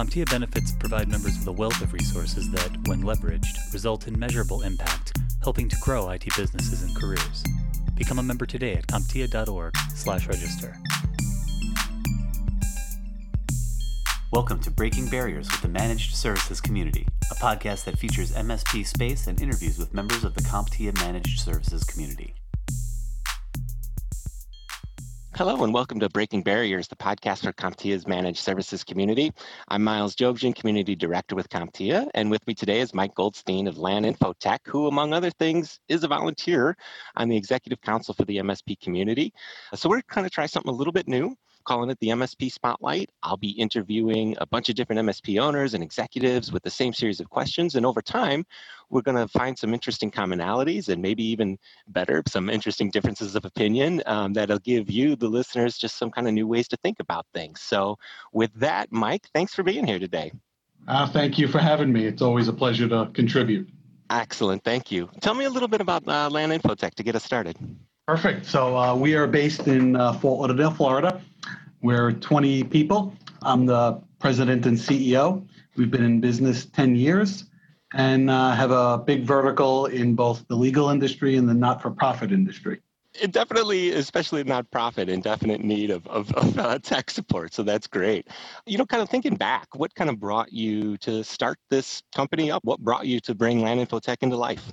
CompTIA benefits provide members with a wealth of resources that, when leveraged, result in measurable impact, helping to grow IT businesses and careers. Become a member today at CompTIA.org slash register. Welcome to Breaking Barriers with the Managed Services Community, a podcast that features MSP space and interviews with members of the CompTIA Managed Services community. Hello and welcome to Breaking Barriers, the podcast for CompTIA's managed services community. I'm Miles Jobjian, Community Director with CompTIA, and with me today is Mike Goldstein of LAN Infotech, who, among other things, is a volunteer on the Executive Council for the MSP community. So we're going to try something a little bit new calling it the MSP Spotlight. I'll be interviewing a bunch of different MSP owners and executives with the same series of questions. And over time, we're going to find some interesting commonalities and maybe even better, some interesting differences of opinion um, that'll give you, the listeners, just some kind of new ways to think about things. So, with that, Mike, thanks for being here today. Uh, thank you for having me. It's always a pleasure to contribute. Excellent. Thank you. Tell me a little bit about uh, LAN Infotech to get us started. Perfect. So uh, we are based in uh, Fort Lauderdale, Florida. We're 20 people. I'm the president and CEO. We've been in business 10 years and uh, have a big vertical in both the legal industry and the not for profit industry. It definitely, especially nonprofit, in definite need of, of, of uh, tech support. So that's great. You know, kind of thinking back, what kind of brought you to start this company up? What brought you to bring LAN Infotech into life?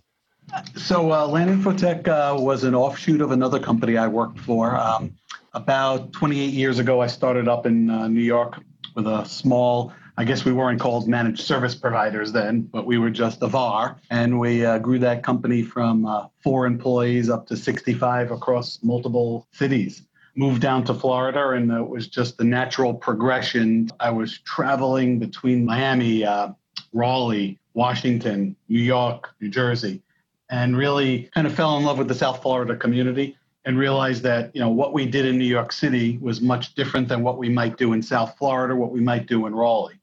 So, uh, LAN Infotech uh, was an offshoot of another company I worked for. Um, about 28 years ago, I started up in uh, New York with a small, I guess we weren't called managed service providers then, but we were just a VAR. And we uh, grew that company from uh, four employees up to 65 across multiple cities. Moved down to Florida, and it was just the natural progression. I was traveling between Miami, uh, Raleigh, Washington, New York, New Jersey and really kind of fell in love with the South Florida community and realized that you know what we did in New York City was much different than what we might do in South Florida, what we might do in Raleigh.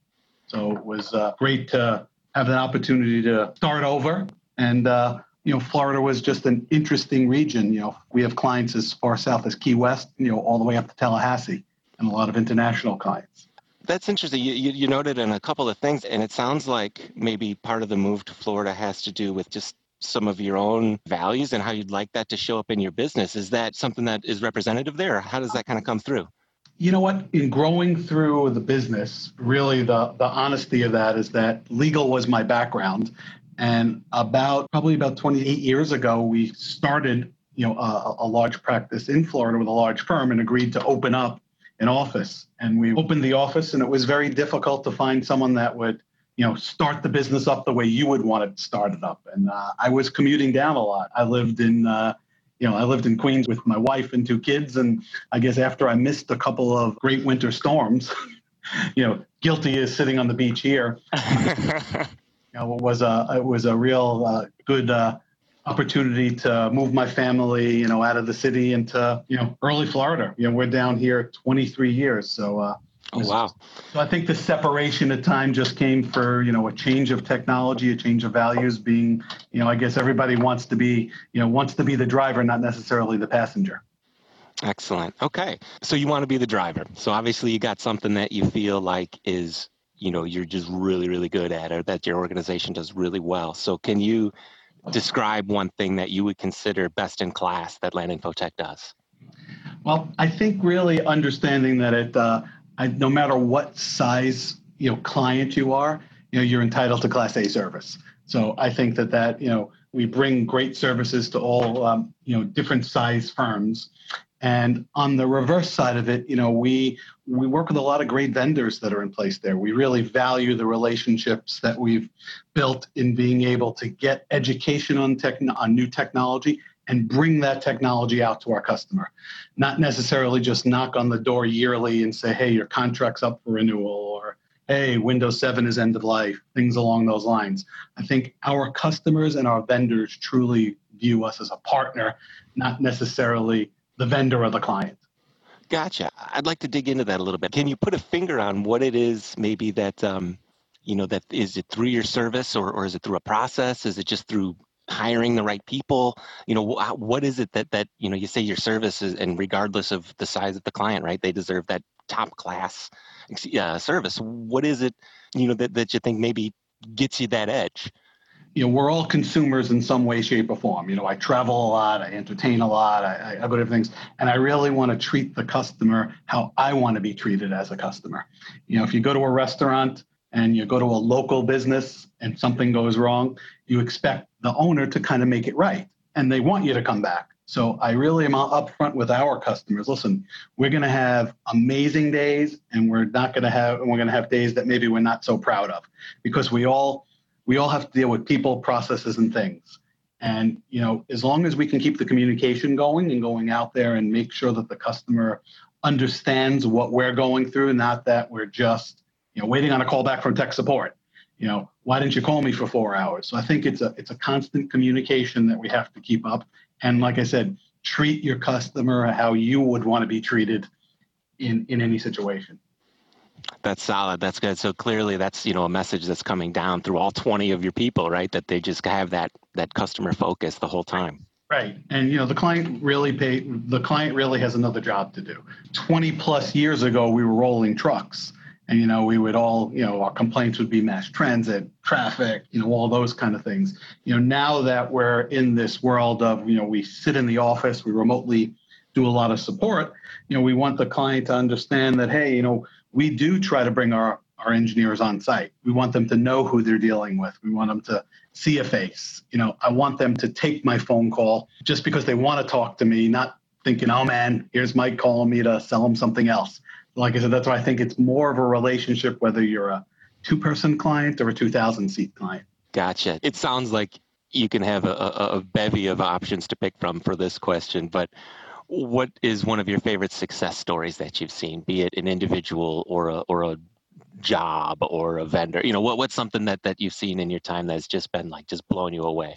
So it was uh, great to have an opportunity to start over. And uh, you know, Florida was just an interesting region. You know, we have clients as far south as Key West, you know, all the way up to Tallahassee, and a lot of international clients. That's interesting. You, you, you noted in a couple of things, and it sounds like maybe part of the move to Florida has to do with just some of your own values and how you'd like that to show up in your business. Is that something that is representative there? how does that kind of come through? You know what? In growing through the business, really the, the honesty of that is that legal was my background. And about probably about 28 years ago, we started, you know, a, a large practice in Florida with a large firm and agreed to open up an office. And we opened the office, and it was very difficult to find someone that would you know, start the business up the way you would want it started up. And uh, I was commuting down a lot. I lived in, uh, you know, I lived in Queens with my wife and two kids. And I guess after I missed a couple of great winter storms, you know, guilty as sitting on the beach here. you know, it was a it was a real uh, good uh, opportunity to move my family, you know, out of the city into you know early Florida. You know, we're down here 23 years, so uh, Oh, wow. So I think the separation of time just came for, you know, a change of technology, a change of values being, you know, I guess everybody wants to be, you know, wants to be the driver, not necessarily the passenger. Excellent. Okay. So you want to be the driver. So obviously you got something that you feel like is, you know, you're just really, really good at or that your organization does really well. So can you describe one thing that you would consider best in class that LAN Infotech does? Well, I think really understanding that it, uh, I, no matter what size you know client you are, you know you're entitled to Class A service. So I think that that you know we bring great services to all um, you know different size firms, and on the reverse side of it, you know we we work with a lot of great vendors that are in place there. We really value the relationships that we've built in being able to get education on tech on new technology and bring that technology out to our customer. Not necessarily just knock on the door yearly and say, hey, your contract's up for renewal or hey, Windows 7 is end of life, things along those lines. I think our customers and our vendors truly view us as a partner, not necessarily the vendor or the client. Gotcha. I'd like to dig into that a little bit. Can you put a finger on what it is maybe that um, you know that is it through your service or, or is it through a process? Is it just through hiring the right people you know what is it that that you know you say your services and regardless of the size of the client right they deserve that top class uh, service what is it you know that, that you think maybe gets you that edge you know, we're all consumers in some way, shape, or form. You know, I travel a lot, I entertain a lot, I, I go to things, and I really want to treat the customer how I want to be treated as a customer. You know, if you go to a restaurant and you go to a local business and something goes wrong, you expect the owner to kind of make it right, and they want you to come back. So I really am upfront with our customers. Listen, we're going to have amazing days, and we're not going to have, and we're going to have days that maybe we're not so proud of, because we all we all have to deal with people, processes, and things. And you know, as long as we can keep the communication going and going out there and make sure that the customer understands what we're going through, not that we're just you know waiting on a call back from tech support. You know, why didn't you call me for four hours? So I think it's a it's a constant communication that we have to keep up. And like I said, treat your customer how you would want to be treated in in any situation. That's solid. That's good. So clearly, that's you know a message that's coming down through all 20 of your people, right? That they just have that that customer focus the whole time. Right, and you know the client really pay. The client really has another job to do. 20 plus years ago, we were rolling trucks, and you know we would all you know our complaints would be mass transit, traffic, you know all those kind of things. You know now that we're in this world of you know we sit in the office, we remotely do a lot of support. You know we want the client to understand that hey, you know we do try to bring our, our engineers on site. We want them to know who they're dealing with. We want them to see a face. You know, I want them to take my phone call just because they want to talk to me, not thinking, oh man, here's Mike calling me to sell him something else. Like I said, that's why I think it's more of a relationship whether you're a two person client or a 2,000 seat client. Gotcha. It sounds like you can have a, a, a bevy of options to pick from for this question, but what is one of your favorite success stories that you've seen, be it an individual or a or a job or a vendor? You know, what what's something that that you've seen in your time that's just been like just blown you away?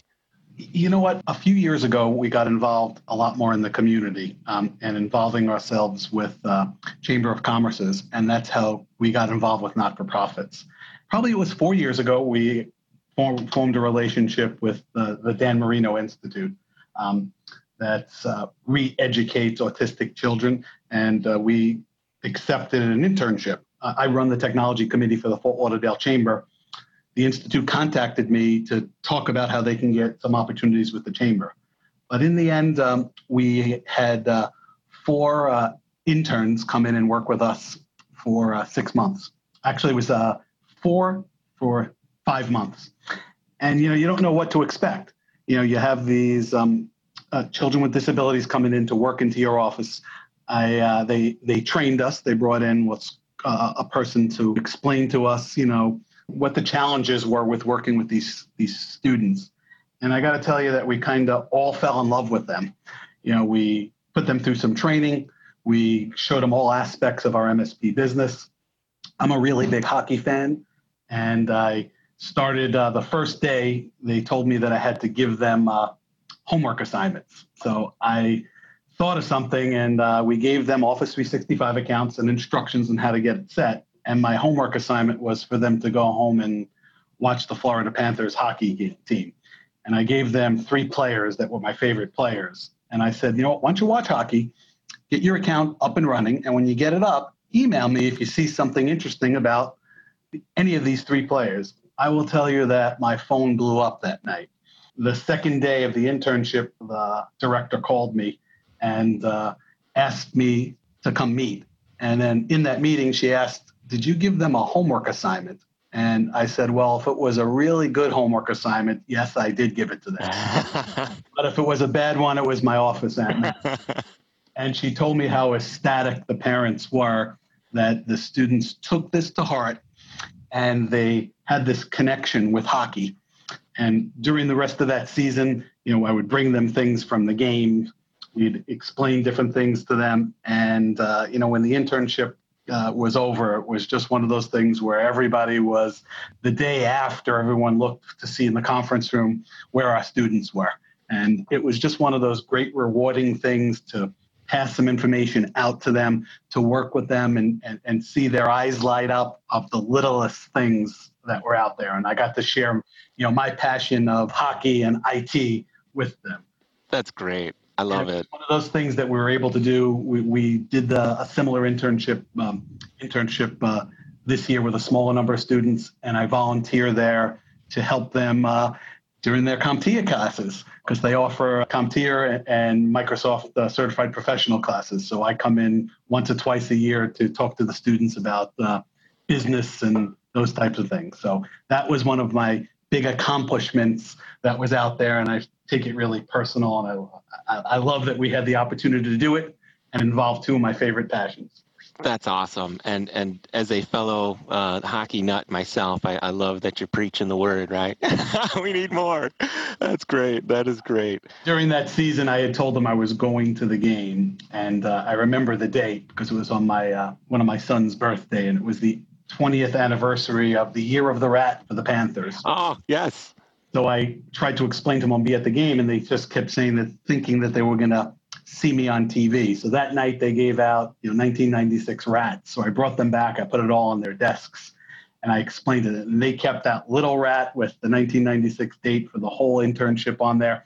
You know what? A few years ago, we got involved a lot more in the community um, and involving ourselves with uh, Chamber of Commerce's, and that's how we got involved with not-for-profits. Probably it was four years ago we formed, formed a relationship with the, the Dan Marino Institute. Um, that uh, re-educates autistic children, and uh, we accepted an internship. I run the technology committee for the Fort Lauderdale Chamber. The institute contacted me to talk about how they can get some opportunities with the chamber. But in the end, um, we had uh, four uh, interns come in and work with us for uh, six months. Actually, it was four for five months. And you know, you don't know what to expect. You know, you have these um, uh, children with disabilities coming in to work into your office. I, uh, they they trained us. They brought in what's uh, a person to explain to us, you know, what the challenges were with working with these these students. And I got to tell you that we kind of all fell in love with them. You know, we put them through some training. We showed them all aspects of our MSP business. I'm a really big hockey fan, and I started uh, the first day. They told me that I had to give them uh, homework assignments. So I thought of something and uh, we gave them Office 365 accounts and instructions on how to get it set. And my homework assignment was for them to go home and watch the Florida Panthers hockey team. And I gave them three players that were my favorite players. And I said, you know what, why don't you watch hockey, get your account up and running. And when you get it up, email me if you see something interesting about any of these three players. I will tell you that my phone blew up that night the second day of the internship, the director called me and uh, asked me to come meet. And then in that meeting, she asked, Did you give them a homework assignment? And I said, Well, if it was a really good homework assignment, yes, I did give it to them. but if it was a bad one, it was my office admin. and she told me how ecstatic the parents were that the students took this to heart and they had this connection with hockey and during the rest of that season, you know, I would bring them things from the game. We'd explain different things to them. And, uh, you know, when the internship uh, was over, it was just one of those things where everybody was the day after everyone looked to see in the conference room where our students were. And it was just one of those great rewarding things to pass some information out to them, to work with them and, and, and see their eyes light up of the littlest things that were out there. And I got to share, you know, my passion of hockey and IT with them. That's great. I love it. One of those things that we were able to do. We, we did the, a similar internship um, internship uh, this year with a smaller number of students, and I volunteer there to help them uh, during their CompTIA classes because they offer CompTIA and Microsoft uh, certified professional classes. So I come in once or twice a year to talk to the students about uh, business and those types of things. So that was one of my big accomplishments that was out there, and I take it really personal. And I, I love that we had the opportunity to do it and involve two of my favorite passions. That's awesome. And and as a fellow uh, hockey nut myself, I, I love that you're preaching the word, right? we need more. That's great. That is great. During that season, I had told them I was going to the game, and uh, I remember the date because it was on my uh, one of my son's birthday, and it was the 20th anniversary of the Year of the Rat for the Panthers. Oh yes. So I tried to explain to them I'll be at the game, and they just kept saying that, thinking that they were going to see me on TV. So that night they gave out, you know, 1996 rats. So I brought them back. I put it all on their desks, and I explained it. And they kept that little rat with the 1996 date for the whole internship on there.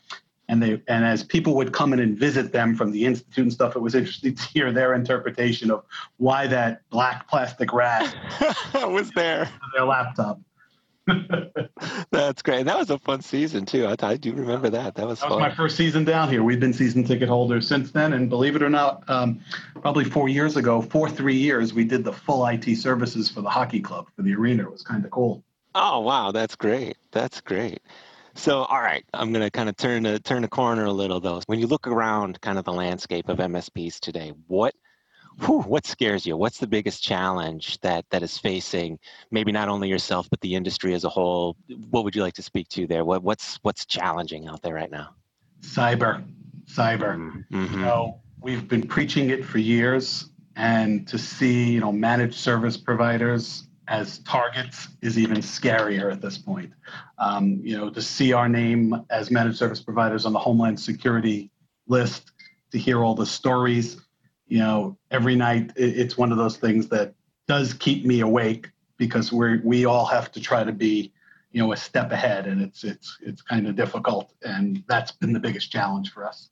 And they and as people would come in and visit them from the institute and stuff, it was interesting to hear their interpretation of why that black plastic rat was there. on Their laptop. That's great. That was a fun season too. I, I do remember that. That was that fun. was my first season down here. We've been season ticket holders since then, and believe it or not, um, probably four years ago, for three years, we did the full IT services for the hockey club for the arena. It was kind of cool. Oh wow, that's great. That's great. So, all right, I'm going to kind of turn the turn the corner a little though. When you look around, kind of the landscape of MSPs today, what whew, what scares you? What's the biggest challenge that that is facing maybe not only yourself but the industry as a whole? What would you like to speak to there? What what's what's challenging out there right now? Cyber, cyber. Mm-hmm. You know, we've been preaching it for years, and to see you know managed service providers as targets is even scarier at this point. Um, you know, to see our name as managed service providers on the Homeland Security list, to hear all the stories you know, every night it's one of those things that does keep me awake because we we all have to try to be, you know, a step ahead, and it's it's it's kind of difficult, and that's been the biggest challenge for us.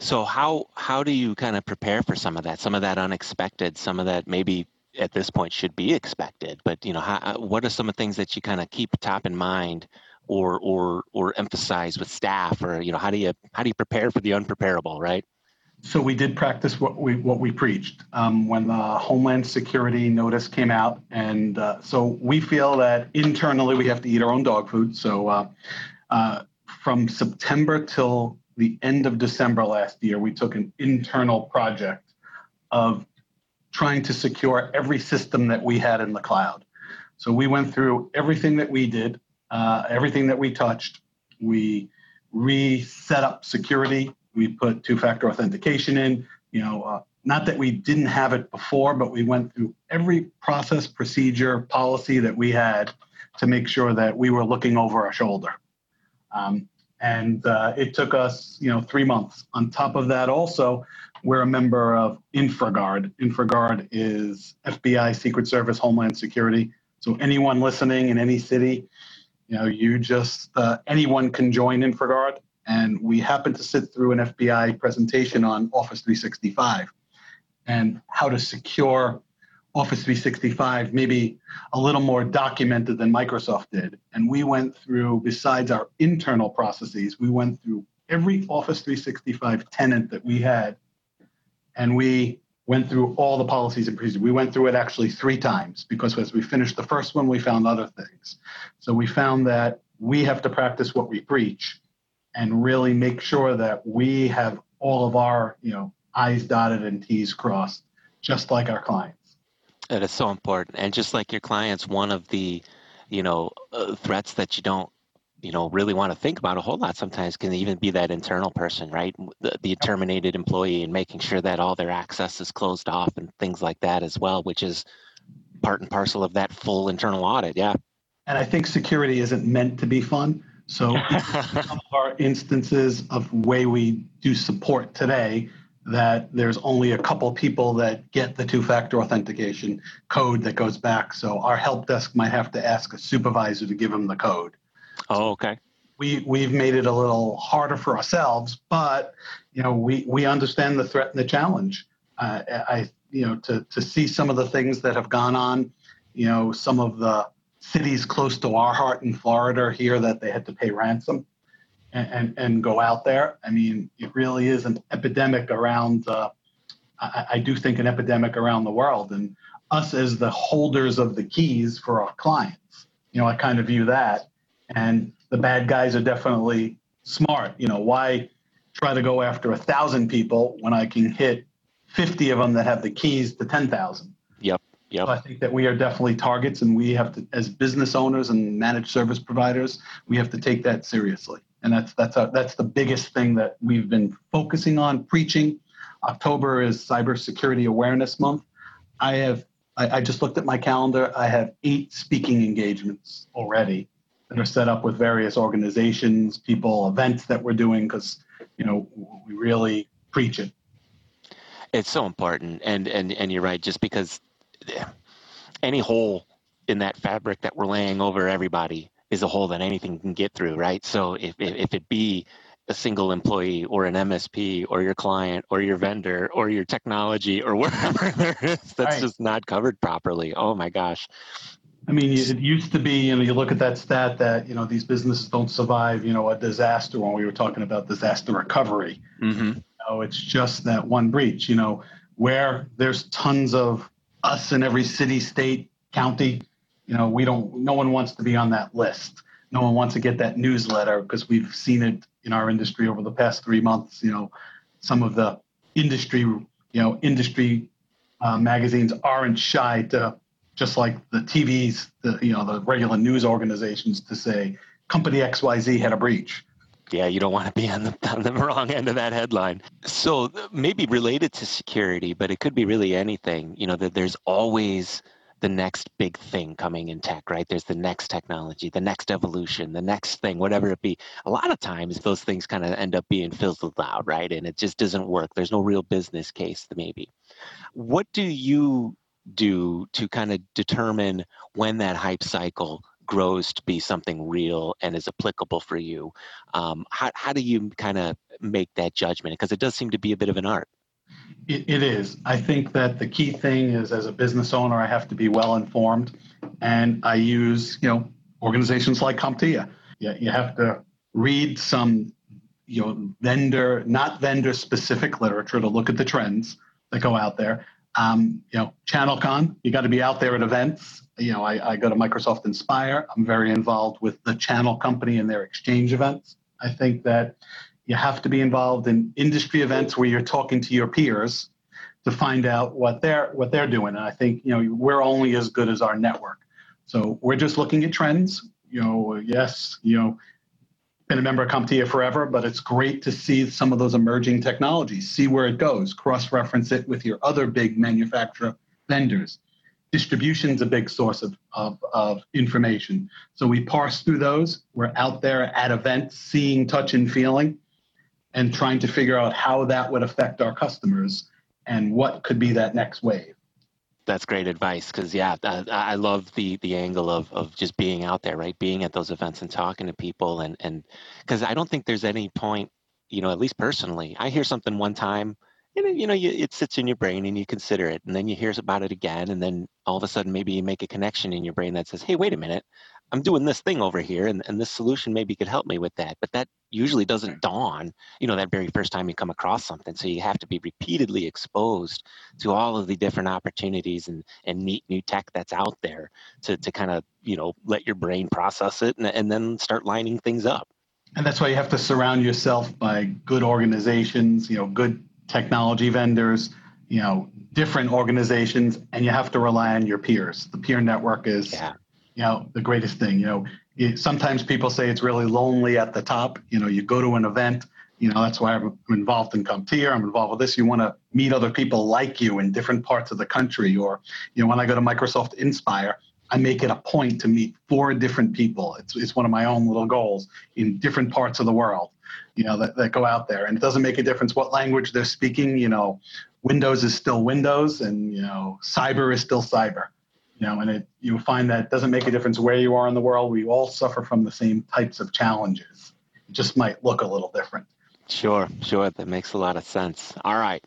So how how do you kind of prepare for some of that, some of that unexpected, some of that maybe at this point should be expected, but you know, how, what are some of the things that you kind of keep top in mind or or or emphasize with staff, or you know, how do you how do you prepare for the unpreparable, right? So we did practice what we what we preached um, when the Homeland Security notice came out, and uh, so we feel that internally we have to eat our own dog food. So uh, uh, from September till the end of December last year, we took an internal project of trying to secure every system that we had in the cloud. So we went through everything that we did, uh, everything that we touched. We reset up security we put two-factor authentication in. You know, uh, not that we didn't have it before, but we went through every process, procedure, policy that we had to make sure that we were looking over our shoulder. Um, and uh, it took us, you know, three months. On top of that, also, we're a member of InfraGard. InfraGard is FBI, Secret Service, Homeland Security. So anyone listening in any city, you know, you just uh, anyone can join InfraGard and we happened to sit through an FBI presentation on Office 365 and how to secure Office 365, maybe a little more documented than Microsoft did. And we went through, besides our internal processes, we went through every Office 365 tenant that we had, and we went through all the policies and procedures. We went through it actually three times because as we finished the first one, we found other things. So we found that we have to practice what we preach and really make sure that we have all of our, you know, I's dotted and T's crossed, just like our clients. That is so important. And just like your clients, one of the, you know, uh, threats that you don't, you know, really want to think about a whole lot sometimes can even be that internal person, right? The, the terminated employee and making sure that all their access is closed off and things like that as well, which is part and parcel of that full internal audit. Yeah. And I think security isn't meant to be fun. So some of our instances of way we do support today, that there's only a couple people that get the two-factor authentication code that goes back. So our help desk might have to ask a supervisor to give them the code. Oh, okay. We we've made it a little harder for ourselves, but you know we we understand the threat and the challenge. Uh, I you know to to see some of the things that have gone on, you know some of the cities close to our heart in Florida here that they had to pay ransom and, and, and go out there. I mean, it really is an epidemic around, uh, I, I do think an epidemic around the world. And us as the holders of the keys for our clients, you know, I kind of view that. And the bad guys are definitely smart. You know, why try to go after a thousand people when I can hit 50 of them that have the keys to 10,000? Yep. Yep. So I think that we are definitely targets, and we have to, as business owners and managed service providers, we have to take that seriously and that's that's a, that's the biggest thing that we've been focusing on preaching. October is Cybersecurity Awareness Month. I have I, I just looked at my calendar. I have eight speaking engagements already that are set up with various organizations, people, events that we're doing because you know we really preach it. It's so important, and and and you're right. Just because any hole in that fabric that we're laying over everybody is a hole that anything can get through, right? So if, if, if it be a single employee or an MSP or your client or your vendor or your technology or wherever there is that's right. just not covered properly. Oh my gosh. I mean, it used to be, you know, you look at that stat that, you know, these businesses don't survive, you know, a disaster when we were talking about disaster recovery. Mm-hmm. You know, it's just that one breach, you know, where there's tons of us in every city, state, county, you know, we don't, no one wants to be on that list. No one wants to get that newsletter because we've seen it in our industry over the past three months. You know, some of the industry, you know, industry uh, magazines aren't shy to, just like the TVs, the, you know, the regular news organizations to say company XYZ had a breach. Yeah, you don't want to be on the, on the wrong end of that headline. So maybe related to security, but it could be really anything. You know, that there's always the next big thing coming in tech, right? There's the next technology, the next evolution, the next thing, whatever it be. A lot of times those things kind of end up being fizzled out, right? And it just doesn't work. There's no real business case, maybe. What do you do to kind of determine when that hype cycle grows to be something real and is applicable for you? Um, how, how do you kind of make that judgment? Because it does seem to be a bit of an art. It, it is. I think that the key thing is as a business owner, I have to be well informed, and I use you know organizations like CompTIA. Yeah, you have to read some you know vendor not vendor specific literature to look at the trends that go out there. Um, you know, ChannelCon, you got to be out there at events. You know, I, I go to Microsoft Inspire. I'm very involved with the channel company and their exchange events. I think that you have to be involved in industry events where you're talking to your peers to find out what they're what they're doing. And I think you know we're only as good as our network. So we're just looking at trends. You know, yes, you know, been a member of CompTIA forever, but it's great to see some of those emerging technologies, see where it goes, cross-reference it with your other big manufacturer vendors. Distribution's a big source of, of, of information. So we parse through those. We're out there at events, seeing, touch, and feeling and trying to figure out how that would affect our customers and what could be that next wave. That's great advice because yeah, I, I, love the the angle of of just being out there, right? Being at those events and talking to people, and and because I don't think there's any point, you know, at least personally, I hear something one time, and you know, you, it sits in your brain and you consider it, and then you hear about it again, and then all of a sudden maybe you make a connection in your brain that says, hey, wait a minute, I'm doing this thing over here and, and this solution maybe could help me with that. But that usually doesn't dawn, you know, that very first time you come across something. So you have to be repeatedly exposed to all of the different opportunities and, and neat new tech that's out there to, to kind of, you know, let your brain process it and, and then start lining things up. And that's why you have to surround yourself by good organizations, you know, good technology vendors, you know, different organizations, and you have to rely on your peers. The peer network is yeah. you know the greatest thing you know. It, sometimes people say it's really lonely at the top you know you go to an event you know that's why i'm involved in CompTIA i'm involved with this you want to meet other people like you in different parts of the country or you know when i go to microsoft inspire i make it a point to meet four different people. It's, it's one of my own little goals in different parts of the world you know, that, that go out there. And it doesn't make a difference what language they're speaking. You know, Windows is still Windows, and you know, cyber is still cyber. You know, and it you find that it doesn't make a difference where you are in the world. We all suffer from the same types of challenges. It just might look a little different. Sure, sure. That makes a lot of sense. All right.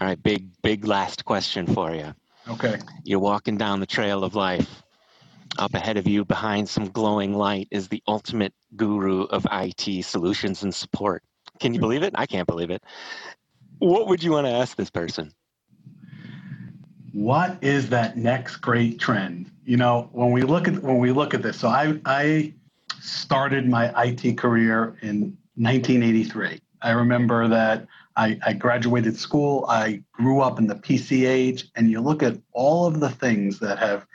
All right, big, big last question for you. Okay. You're walking down the trail of life. Up ahead of you, behind some glowing light, is the ultimate guru of IT solutions and support. Can you hmm. believe it? I can't believe it. What would you want to ask this person? What is that next great trend? You know, when we look at when we look at this, so I I started my IT career in 1983. I remember that I, I, graduated school. I grew up in the PC age, and you look at all of the things that have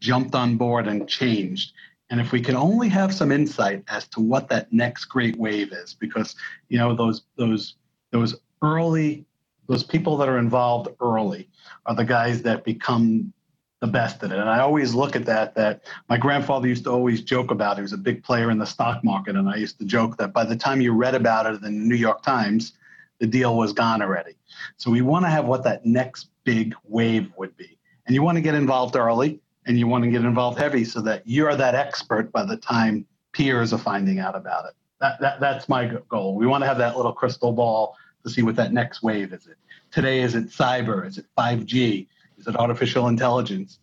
jumped on board and changed. And if we can only have some insight as to what that next great wave is, because you know those those those early those people that are involved early are the guys that become the best at it. And I always look at that, that my grandfather used to always joke about. He was a big player in the stock market. And I used to joke that by the time you read about it in the New York Times, the deal was gone already. So we want to have what that next big wave would be. And you want to get involved early and you want to get involved heavy so that you're that expert by the time peers are finding out about it. That, that, that's my goal. We want to have that little crystal ball to see what that next wave is. It today is it cyber? Is it 5G? Is it artificial intelligence?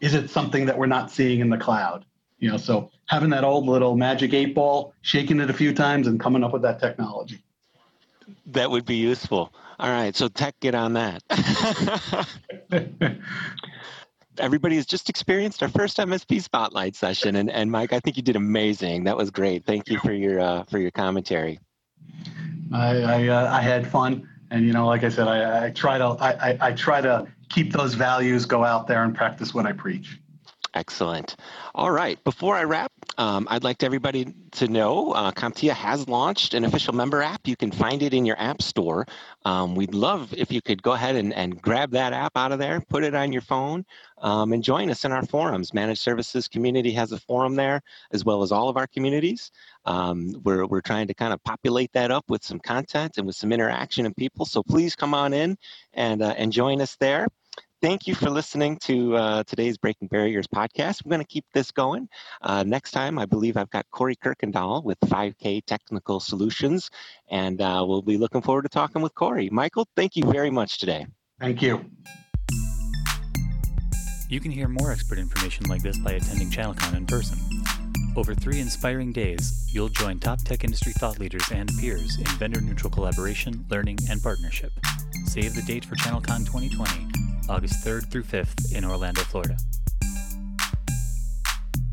Is it something that we're not seeing in the cloud? You know, so having that old little magic eight ball, shaking it a few times, and coming up with that technology. That would be useful. All right, so tech, get on that. Everybody has just experienced our first MSP Spotlight session, and, and Mike, I think you did amazing. That was great. Thank you for your uh, for your commentary. I I, uh, I had fun, and you know, like I said, I, I try to I, I, I try to keep those values, go out there and practice what I preach. Excellent. All right. Before I wrap, um, I'd like everybody to know uh, CompTIA has launched an official member app. You can find it in your app store. Um, we'd love if you could go ahead and, and grab that app out of there, put it on your phone, um, and join us in our forums. Managed Services Community has a forum there, as well as all of our communities. Um, we're, we're trying to kind of populate that up with some content and with some interaction and people. So please come on in and, uh, and join us there thank you for listening to uh, today's Breaking Barriers podcast. We're going to keep this going. Uh, next time, I believe I've got Corey Kirkendall with 5K Technical Solutions, and uh, we'll be looking forward to talking with Corey. Michael, thank you very much today. Thank you. You can hear more expert information like this by attending ChannelCon in person. Over three inspiring days, you'll join top tech industry thought leaders and peers in vendor neutral collaboration, learning, and partnership. Save the date for ChannelCon 2020 August 3rd through 5th in Orlando, Florida.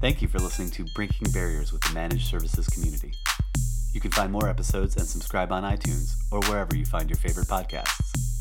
Thank you for listening to Breaking Barriers with the Managed Services Community. You can find more episodes and subscribe on iTunes or wherever you find your favorite podcasts.